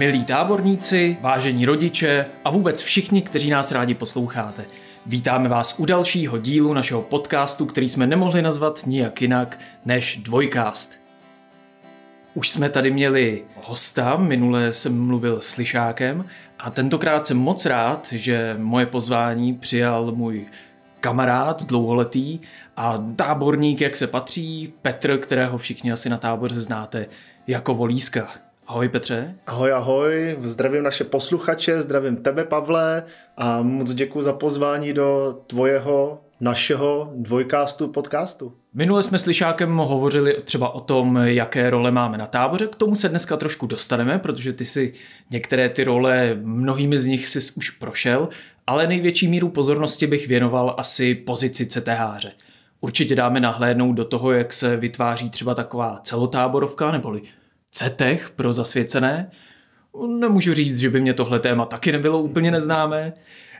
Milí táborníci, vážení rodiče a vůbec všichni, kteří nás rádi posloucháte. Vítáme vás u dalšího dílu našeho podcastu, který jsme nemohli nazvat nijak jinak než Dvojkást. Už jsme tady měli hosta, minule jsem mluvil s Lišákem a tentokrát jsem moc rád, že moje pozvání přijal můj kamarád dlouholetý a táborník, jak se patří, Petr, kterého všichni asi na tábor znáte jako Volíska. Ahoj Petře. Ahoj, ahoj, zdravím naše posluchače, zdravím tebe Pavle a moc děkuji za pozvání do tvojeho, našeho dvojkástu podcastu. Minule jsme s Lišákem hovořili třeba o tom, jaké role máme na táboře, k tomu se dneska trošku dostaneme, protože ty si některé ty role, mnohými z nich si už prošel, ale největší míru pozornosti bych věnoval asi pozici CTHře. Určitě dáme nahlédnout do toho, jak se vytváří třeba taková celotáborovka neboli CETech pro zasvěcené. Nemůžu říct, že by mě tohle téma taky nebylo úplně neznámé.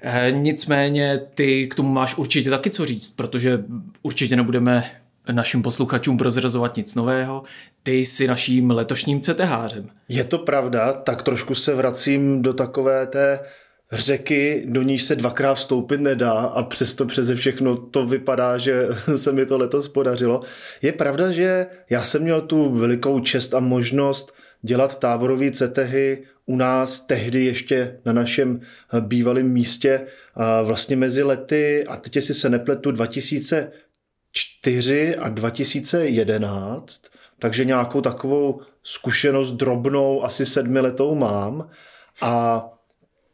Eh, nicméně ty k tomu máš určitě taky co říct, protože určitě nebudeme našim posluchačům prozrazovat nic nového. Ty jsi naším letošním CTHřem. Je to pravda, tak trošku se vracím do takové té řeky, do níž se dvakrát vstoupit nedá a přesto přeze všechno to vypadá, že se mi to letos podařilo. Je pravda, že já jsem měl tu velikou čest a možnost dělat táborové cetehy u nás tehdy ještě na našem bývalém místě vlastně mezi lety, a teď si se nepletu, 2004 a 2011, takže nějakou takovou zkušenost drobnou, asi sedmiletou mám. A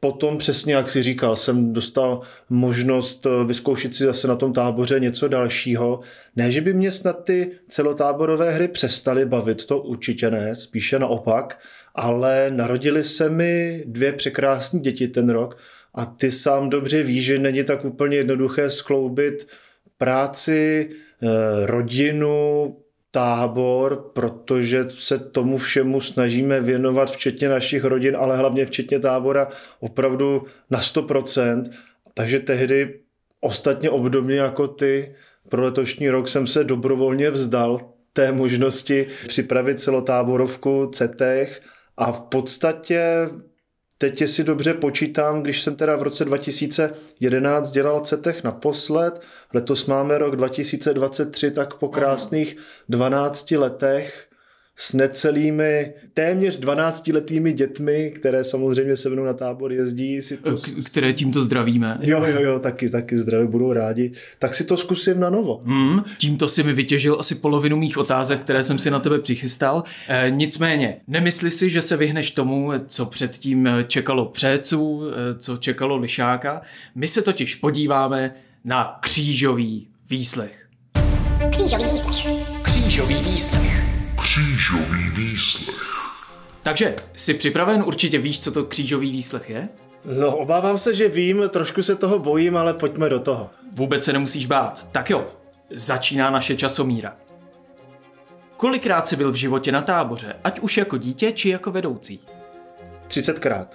potom přesně, jak si říkal, jsem dostal možnost eh, vyzkoušet si zase na tom táboře něco dalšího. Ne, že by mě snad ty celotáborové hry přestaly bavit, to určitě ne, spíše naopak, ale narodili se mi dvě překrásné děti ten rok a ty sám dobře víš, že není tak úplně jednoduché skloubit práci, eh, rodinu, tábor, protože se tomu všemu snažíme věnovat, včetně našich rodin, ale hlavně včetně tábora, opravdu na 100%. Takže tehdy ostatně obdobně jako ty, pro letošní rok jsem se dobrovolně vzdal té možnosti připravit celotáborovku CETech a v podstatě Teď, si dobře počítám, když jsem teda v roce 2011 dělal CETech naposled, letos máme rok 2023, tak po krásných 12 letech s necelými, téměř 12-letými dětmi, které samozřejmě se mnou na tábor jezdí. Si to... Které tímto zdravíme. Jo, jo, jo, taky, taky zdraví, budou rádi. Tak si to zkusím na novo. Hmm, tímto si mi vytěžil asi polovinu mých otázek, které jsem si na tebe přichystal. E, nicméně, nemysli si, že se vyhneš tomu, co předtím čekalo přeců, eh, co čekalo lišáka. My se totiž podíváme na křížový výslech. Křížový výslech. Křížový výslech křížový výslech. Takže, jsi připraven? Určitě víš, co to křížový výslech je? No, obávám se, že vím, trošku se toho bojím, ale pojďme do toho. Vůbec se nemusíš bát. Tak jo, začíná naše časomíra. Kolikrát jsi byl v životě na táboře, ať už jako dítě, či jako vedoucí? 30krát.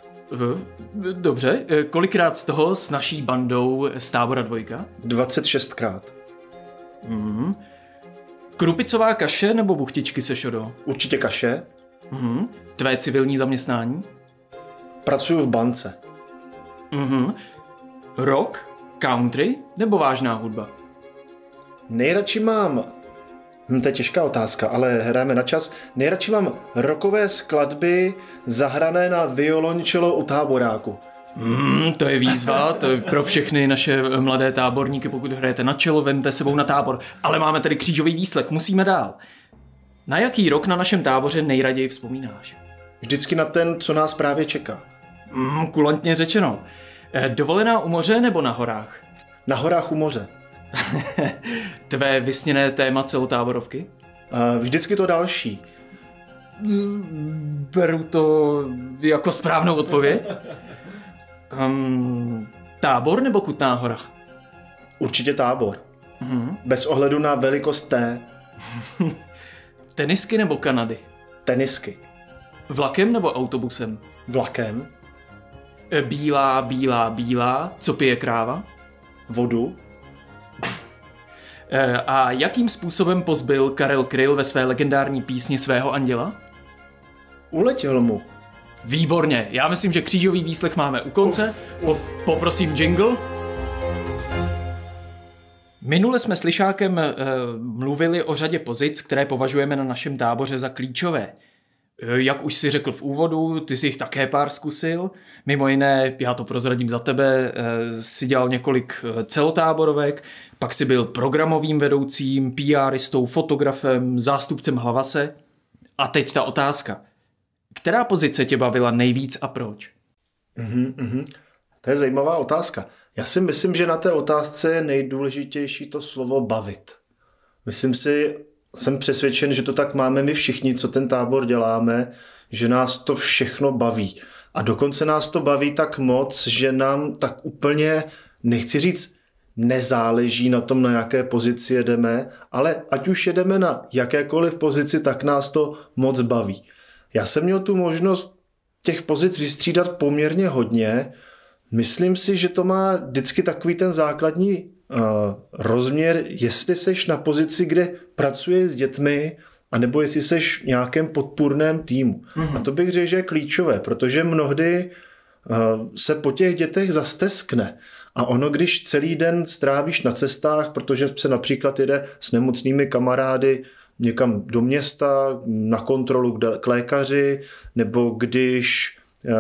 Dobře, kolikrát z toho s naší bandou z tábora dvojka? 26krát. Hmm. Krupicová kaše nebo buchtičky se šodo? Určitě kaše. Mhm. Tvé civilní zaměstnání? Pracuji v bance. Mhm. Rock, country nebo vážná hudba? Nejradši mám Hm, to je těžká otázka, ale hrajeme na čas. Nejradši mám rokové skladby zahrané na violončelo u táboráku. Mm, to je výzva, to je pro všechny naše mladé táborníky, pokud hrajete na čelo, vente sebou na tábor. Ale máme tady křížový výslech, musíme dál. Na jaký rok na našem táboře nejraději vzpomínáš? Vždycky na ten, co nás právě čeká. Mm, kulantně řečeno. Eh, dovolená u moře nebo na horách? Na horách u moře. Tvé vysněné téma celotáborovky? Uh, vždycky to další. Beru to jako správnou odpověď. Um, tábor nebo Kutná hora? Určitě tábor. Mm-hmm. Bez ohledu na velikost té. Tenisky nebo Kanady? Tenisky. Vlakem nebo autobusem? Vlakem. E, bílá, bílá, bílá. Co pije kráva? Vodu. E, a jakým způsobem pozbyl Karel Kryl ve své legendární písni svého anděla? Uletěl mu. Výborně, já myslím, že křížový výslech máme u konce. Po, poprosím jingle. Minule jsme s Lišákem e, mluvili o řadě pozic, které považujeme na našem táboře za klíčové. E, jak už si řekl v úvodu, ty jsi jich také pár zkusil. Mimo jiné, já to prozradím za tebe, e, si dělal několik celotáborovek, pak si byl programovým vedoucím, PRistou, fotografem, zástupcem Hlavase. A teď ta otázka. Která pozice tě bavila nejvíc a proč? Mm-hmm, mm-hmm. To je zajímavá otázka. Já si myslím, že na té otázce je nejdůležitější to slovo bavit. Myslím si, jsem přesvědčen, že to tak máme my všichni, co ten tábor děláme, že nás to všechno baví. A dokonce nás to baví tak moc, že nám tak úplně, nechci říct, nezáleží na tom, na jaké pozici jedeme, ale ať už jedeme na jakékoliv pozici, tak nás to moc baví. Já jsem měl tu možnost těch pozic vystřídat poměrně hodně. Myslím si, že to má vždycky takový ten základní uh, rozměr, jestli seš na pozici, kde pracuje s dětmi, anebo jestli seš v nějakém podpůrném týmu. Mm-hmm. A to bych řekl, že je klíčové, protože mnohdy uh, se po těch dětech zasteskne. A ono, když celý den strávíš na cestách, protože se například jede s nemocnými kamarády někam do města, na kontrolu k lékaři, nebo když eh,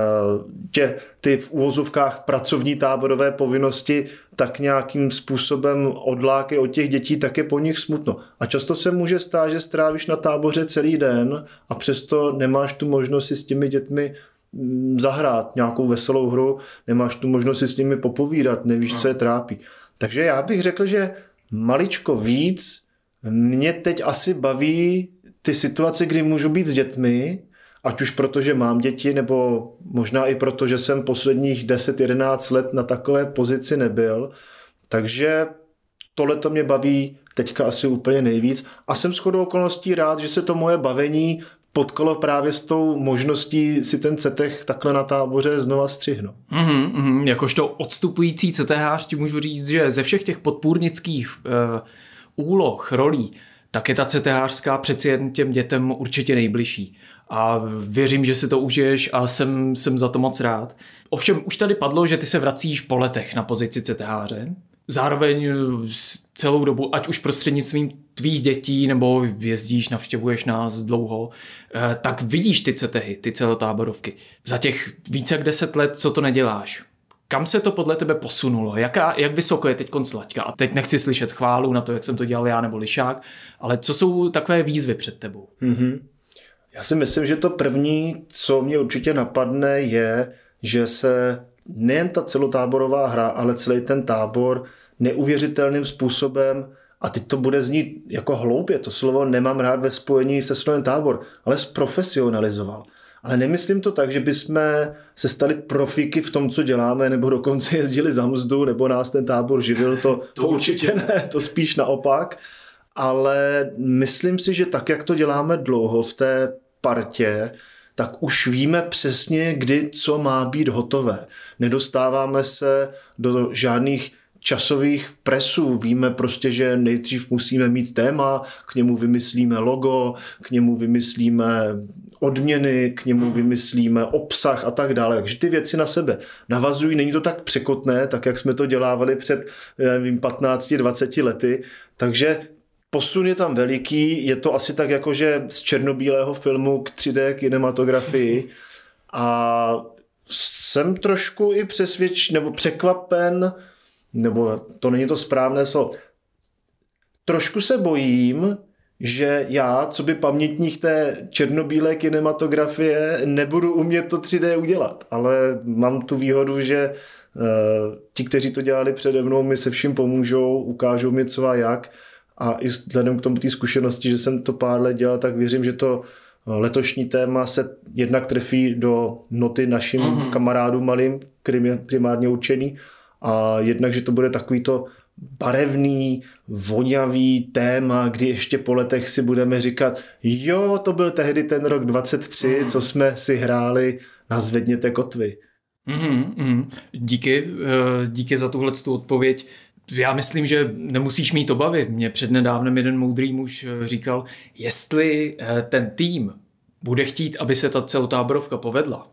tě ty v úvozovkách pracovní táborové povinnosti tak nějakým způsobem odláky od těch dětí, tak je po nich smutno. A často se může stát, že strávíš na táboře celý den a přesto nemáš tu možnost si s těmi dětmi mm, zahrát nějakou veselou hru, nemáš tu možnost si s nimi popovídat, nevíš, co je trápí. Takže já bych řekl, že maličko víc mě teď asi baví ty situace, kdy můžu být s dětmi, ať už proto, že mám děti, nebo možná i proto, že jsem posledních 10-11 let na takové pozici nebyl. Takže tohle to mě baví teďka asi úplně nejvíc. A jsem shodou okolností rád, že se to moje bavení potkalo právě s tou možností si ten cetech takhle na táboře znova střihnout. Mm-hmm, mm, jakožto odstupující cetehář ti můžu říct, že ze všech těch podpůrnických uh, úloh, rolí, tak je ta CTHářská přeci jen těm dětem určitě nejbližší. A věřím, že si to užiješ a jsem, jsem za to moc rád. Ovšem už tady padlo, že ty se vracíš po letech na pozici CTHáře. Zároveň eh, celou dobu, ať už prostřednictvím tvých dětí, nebo jezdíš, navštěvuješ nás dlouho, eh, tak vidíš ty CTHy, ty celotáborovky. Za těch více jak deset let, co to neděláš, kam se to podle tebe posunulo? Jaká, jak vysoko je teď konslaťka? A teď nechci slyšet chválu na to, jak jsem to dělal já nebo Lišák, ale co jsou takové výzvy před tebou? Mm-hmm. Já si myslím, že to první, co mě určitě napadne, je, že se nejen ta celotáborová hra, ale celý ten tábor neuvěřitelným způsobem a teď to bude znít jako hloupě, to slovo nemám rád ve spojení se slovem tábor, ale zprofesionalizoval. Ale nemyslím to tak, že bychom se stali profíky v tom, co děláme, nebo dokonce jezdili za mzdu, nebo nás ten tábor živil, to, to, to určitě ne, to spíš naopak. Ale myslím si, že tak, jak to děláme dlouho v té partě, tak už víme přesně, kdy co má být hotové. Nedostáváme se do žádných časových presů. Víme prostě, že nejdřív musíme mít téma, k němu vymyslíme logo, k němu vymyslíme odměny, k němu vymyslíme obsah a tak dále. Takže ty věci na sebe navazují, není to tak překotné, tak jak jsme to dělávali před 15-20 lety. Takže Posun je tam veliký, je to asi tak jako, že z černobílého filmu k 3D kinematografii a jsem trošku i přesvědč, nebo překvapen, nebo to není to správné slovo. Trošku se bojím, že já, co by pamětník té černobílé kinematografie, nebudu umět to 3D udělat. Ale mám tu výhodu, že uh, ti, kteří to dělali přede mnou, mi se vším pomůžou, ukážou mi co a jak. A i vzhledem k tomu té zkušenosti, že jsem to pár let dělal, tak věřím, že to eh, letošní téma se jednak trefí do noty našim mm-hmm. kamarádům malým, primárně určený, a jednak, že to bude takový to barevný, vonavý téma, kdy ještě po letech si budeme říkat, jo, to byl tehdy ten rok 23, mm. co jsme si hráli na Zvedněte kotvy. Mm, mm. Díky, eh, díky za tuhle odpověď. Já myslím, že nemusíš mít obavy. Mě přednedávnem jeden moudrý muž eh, říkal, jestli eh, ten tým bude chtít, aby se ta celotáborovka povedla,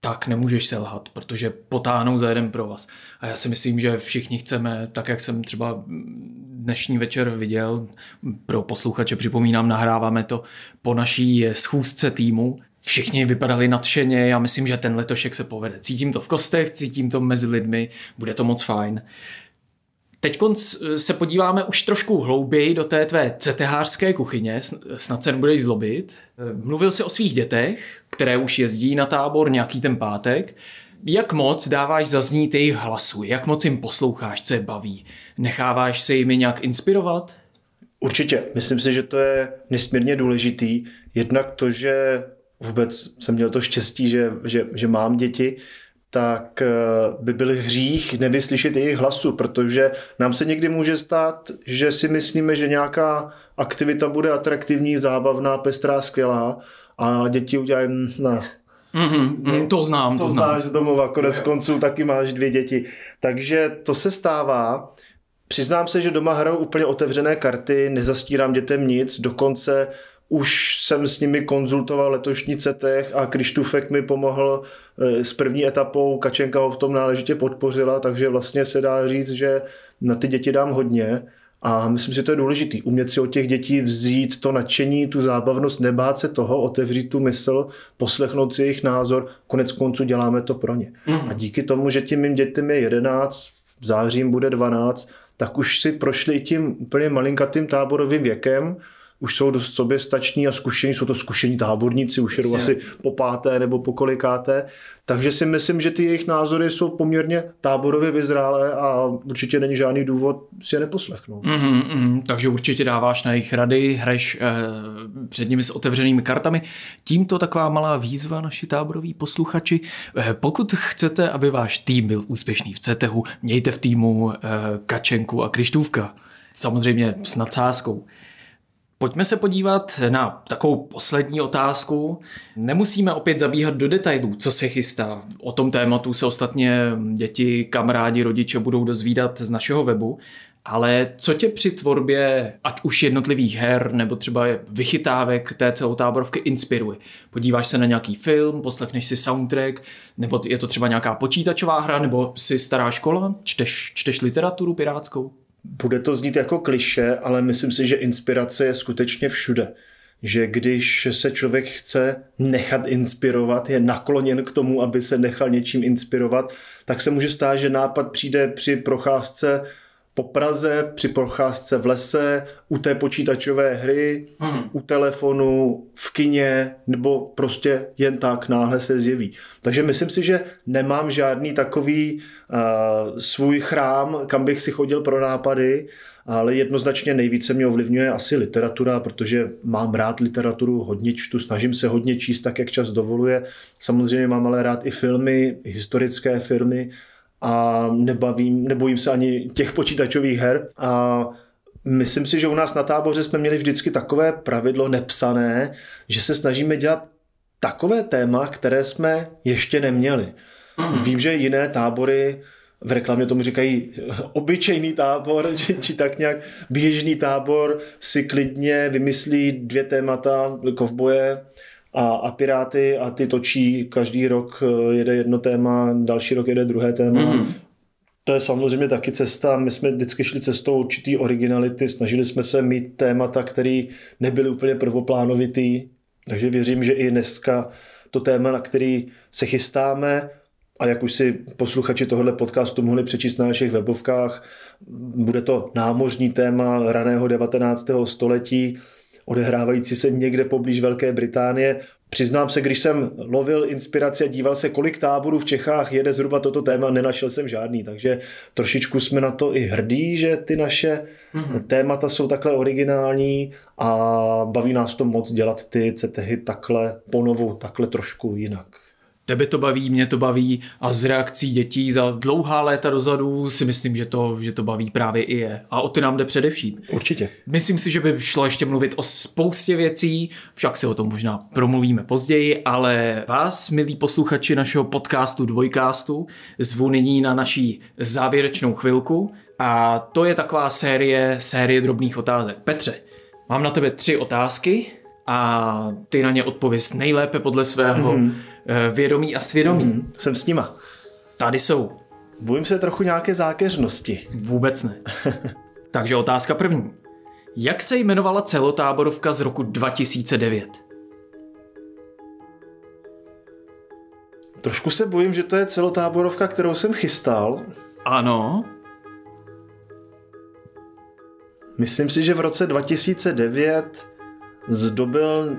tak nemůžeš selhat, protože potáhnou za jeden pro vás. A já si myslím, že všichni chceme, tak jak jsem třeba dnešní večer viděl, pro posluchače připomínám, nahráváme to po naší schůzce týmu, všichni vypadali nadšeně, já myslím, že ten letošek se povede. Cítím to v kostech, cítím to mezi lidmi, bude to moc fajn. Teď se podíváme už trošku hlouběji do té tvé cetehářské kuchyně, snad se nebudeš zlobit. Mluvil jsi o svých dětech, které už jezdí na tábor nějaký ten pátek. Jak moc dáváš zaznít jejich hlasu? Jak moc jim posloucháš, co je baví? Necháváš se jimi nějak inspirovat? Určitě. Myslím si, že to je nesmírně důležitý. Jednak to, že vůbec jsem měl to štěstí, že, že, že mám děti, tak eh, by byl hřích nevyslyšet jejich hlasu, protože nám se někdy může stát, že si myslíme, že nějaká aktivita bude atraktivní, zábavná, pestrá, skvělá a děti udělají, ne, Mm-hmm, to znám, to, to znám. znáš z domova, konec konců taky máš dvě děti. Takže to se stává. Přiznám se, že doma hraju úplně otevřené karty, nezastírám dětem nic, dokonce už jsem s nimi konzultoval letošní CETech a Krištufek mi pomohl eh, s první etapou, Kačenka ho v tom náležitě podpořila, takže vlastně se dá říct, že na ty děti dám hodně. A myslím, že to je důležité, umět si od těch dětí vzít to nadšení, tu zábavnost, nebát se toho, otevřít tu mysl, poslechnout si jejich názor, konec konců děláme to pro ně. Mm. A díky tomu, že tím mým dětem je 11, v září bude 12, tak už si prošli tím úplně malinkatým táborovým věkem, už jsou dost soběstační a zkušení, jsou to zkušení táborníci, už jedou asi po páté nebo po kolikáté, takže si myslím, že ty jejich názory jsou poměrně táborově vyzrálé a určitě není žádný důvod si je neposlechnout. Mm-hmm, mm, takže určitě dáváš na jejich rady, hraješ eh, před nimi s otevřenými kartami. Tímto taková malá výzva naši táboroví posluchači. Eh, pokud chcete, aby váš tým byl úspěšný v CETEHu, mějte v týmu eh, Kačenku a Krištůvka. Samozřejmě s nadsázkou. Pojďme se podívat na takovou poslední otázku. Nemusíme opět zabíhat do detailů, co se chystá. O tom tématu se ostatně děti, kamarádi, rodiče budou dozvídat z našeho webu. Ale co tě při tvorbě, ať už jednotlivých her, nebo třeba vychytávek té celotáborovky inspiruje? Podíváš se na nějaký film, poslechneš si soundtrack, nebo je to třeba nějaká počítačová hra, nebo si stará škola, čteš, čteš literaturu pirátskou? Bude to znít jako kliše, ale myslím si, že inspirace je skutečně všude. Že když se člověk chce nechat inspirovat, je nakloněn k tomu, aby se nechal něčím inspirovat, tak se může stát, že nápad přijde při procházce po Praze, při procházce v lese, u té počítačové hry, hmm. u telefonu, v kině, nebo prostě jen tak náhle se zjeví. Takže myslím si, že nemám žádný takový uh, svůj chrám, kam bych si chodil pro nápady, ale jednoznačně nejvíce mě ovlivňuje asi literatura, protože mám rád literaturu, hodně čtu, snažím se hodně číst tak, jak čas dovoluje. Samozřejmě mám ale rád i filmy, historické filmy, a nebavím, nebojím se ani těch počítačových her a myslím si, že u nás na táboře jsme měli vždycky takové pravidlo nepsané, že se snažíme dělat takové téma, které jsme ještě neměli. Mm. Vím, že jiné tábory v reklamě tomu říkají obyčejný tábor, či, či tak nějak běžný tábor si klidně vymyslí dvě témata kovboje a, a Piráty a ty točí každý rok eh, jede jedno téma, další rok jede druhé téma. Mm-hmm. To je samozřejmě taky cesta. My jsme vždycky šli cestou určitý originality, snažili jsme se mít témata, které nebyly úplně prvoplánovitý. Takže věřím, že i dneska to téma, na který se chystáme, a jak už si posluchači tohohle podcastu mohli přečíst na našich webovkách, bude to námořní téma raného 19. století, odehrávající se někde poblíž Velké Británie. Přiznám se, když jsem lovil inspiraci a díval se, kolik táborů v Čechách jede zhruba toto téma, nenašel jsem žádný, takže trošičku jsme na to i hrdí, že ty naše mm-hmm. témata jsou takhle originální a baví nás to moc dělat ty cetehy takhle ponovu, takhle trošku jinak tebe to baví, mě to baví a z reakcí dětí za dlouhá léta dozadu si myslím, že to, že to baví právě i je. A o ty nám jde především. Určitě. Myslím si, že by šlo ještě mluvit o spoustě věcí, však si o tom možná promluvíme později, ale vás, milí posluchači našeho podcastu Dvojkástu, zvu nyní na naší závěrečnou chvilku a to je taková série, série drobných otázek. Petře, mám na tebe tři otázky a ty na ně odpověz nejlépe podle svého mm-hmm vědomí a svědomí. Mm, jsem s nima. Tady jsou. Bojím se trochu nějaké zákeřnosti. Vůbec ne. Takže otázka první. Jak se jmenovala celotáborovka z roku 2009? Trošku se bojím, že to je celotáborovka, kterou jsem chystal. Ano. Myslím si, že v roce 2009 zdobil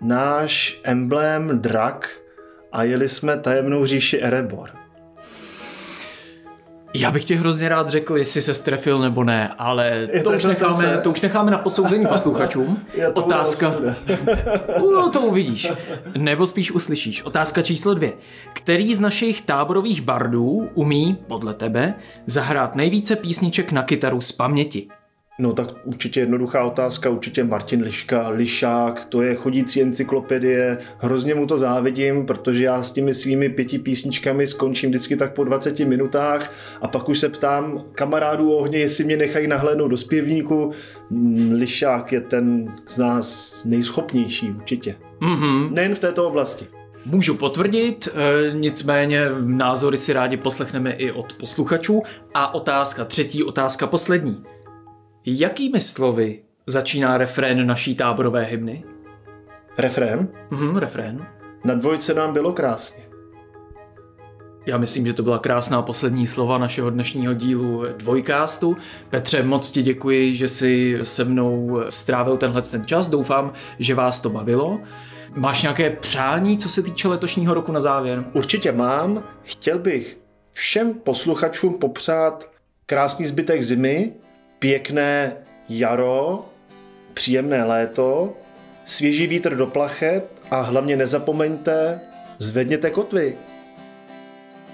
náš emblém drak a jeli jsme tajemnou říši Erebor. Já bych ti hrozně rád řekl, jestli se strefil nebo ne, ale to už, necháme, se... to už necháme na posouzení posluchačům. Otázka. no, to uvidíš. Nebo spíš uslyšíš. Otázka číslo dvě. Který z našich táborových bardů umí, podle tebe, zahrát nejvíce písniček na kytaru z paměti? No tak určitě jednoduchá otázka, určitě Martin Liška, Lišák, to je chodící encyklopedie, hrozně mu to závidím, protože já s těmi svými pěti písničkami skončím vždycky tak po 20 minutách a pak už se ptám kamarádů ohně, jestli mě nechají nahlédnout do zpěvníku. Mm, Lišák je ten z nás nejschopnější určitě. Mm-hmm. Nejen v této oblasti. Můžu potvrdit, e, nicméně názory si rádi poslechneme i od posluchačů. A otázka třetí, otázka poslední. Jakými slovy začíná refrén naší táborové hymny? Refrén? Mhm, refrén. Na dvojce nám bylo krásně. Já myslím, že to byla krásná poslední slova našeho dnešního dílu Dvojkástu. Petře, moc ti děkuji, že jsi se mnou strávil tenhle ten čas. Doufám, že vás to bavilo. Máš nějaké přání, co se týče letošního roku na závěr? Určitě mám. Chtěl bych všem posluchačům popřát krásný zbytek zimy, pěkné jaro, příjemné léto, svěží vítr do plachet a hlavně nezapomeňte, zvedněte kotvy.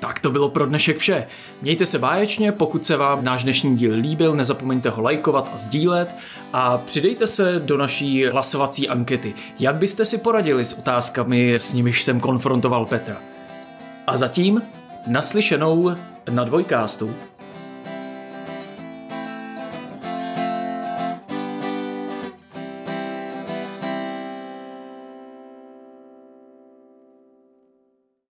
Tak to bylo pro dnešek vše. Mějte se báječně, pokud se vám náš dnešní díl líbil, nezapomeňte ho lajkovat a sdílet a přidejte se do naší hlasovací ankety. Jak byste si poradili s otázkami, s nimiž jsem konfrontoval Petra? A zatím naslyšenou na dvojkástu.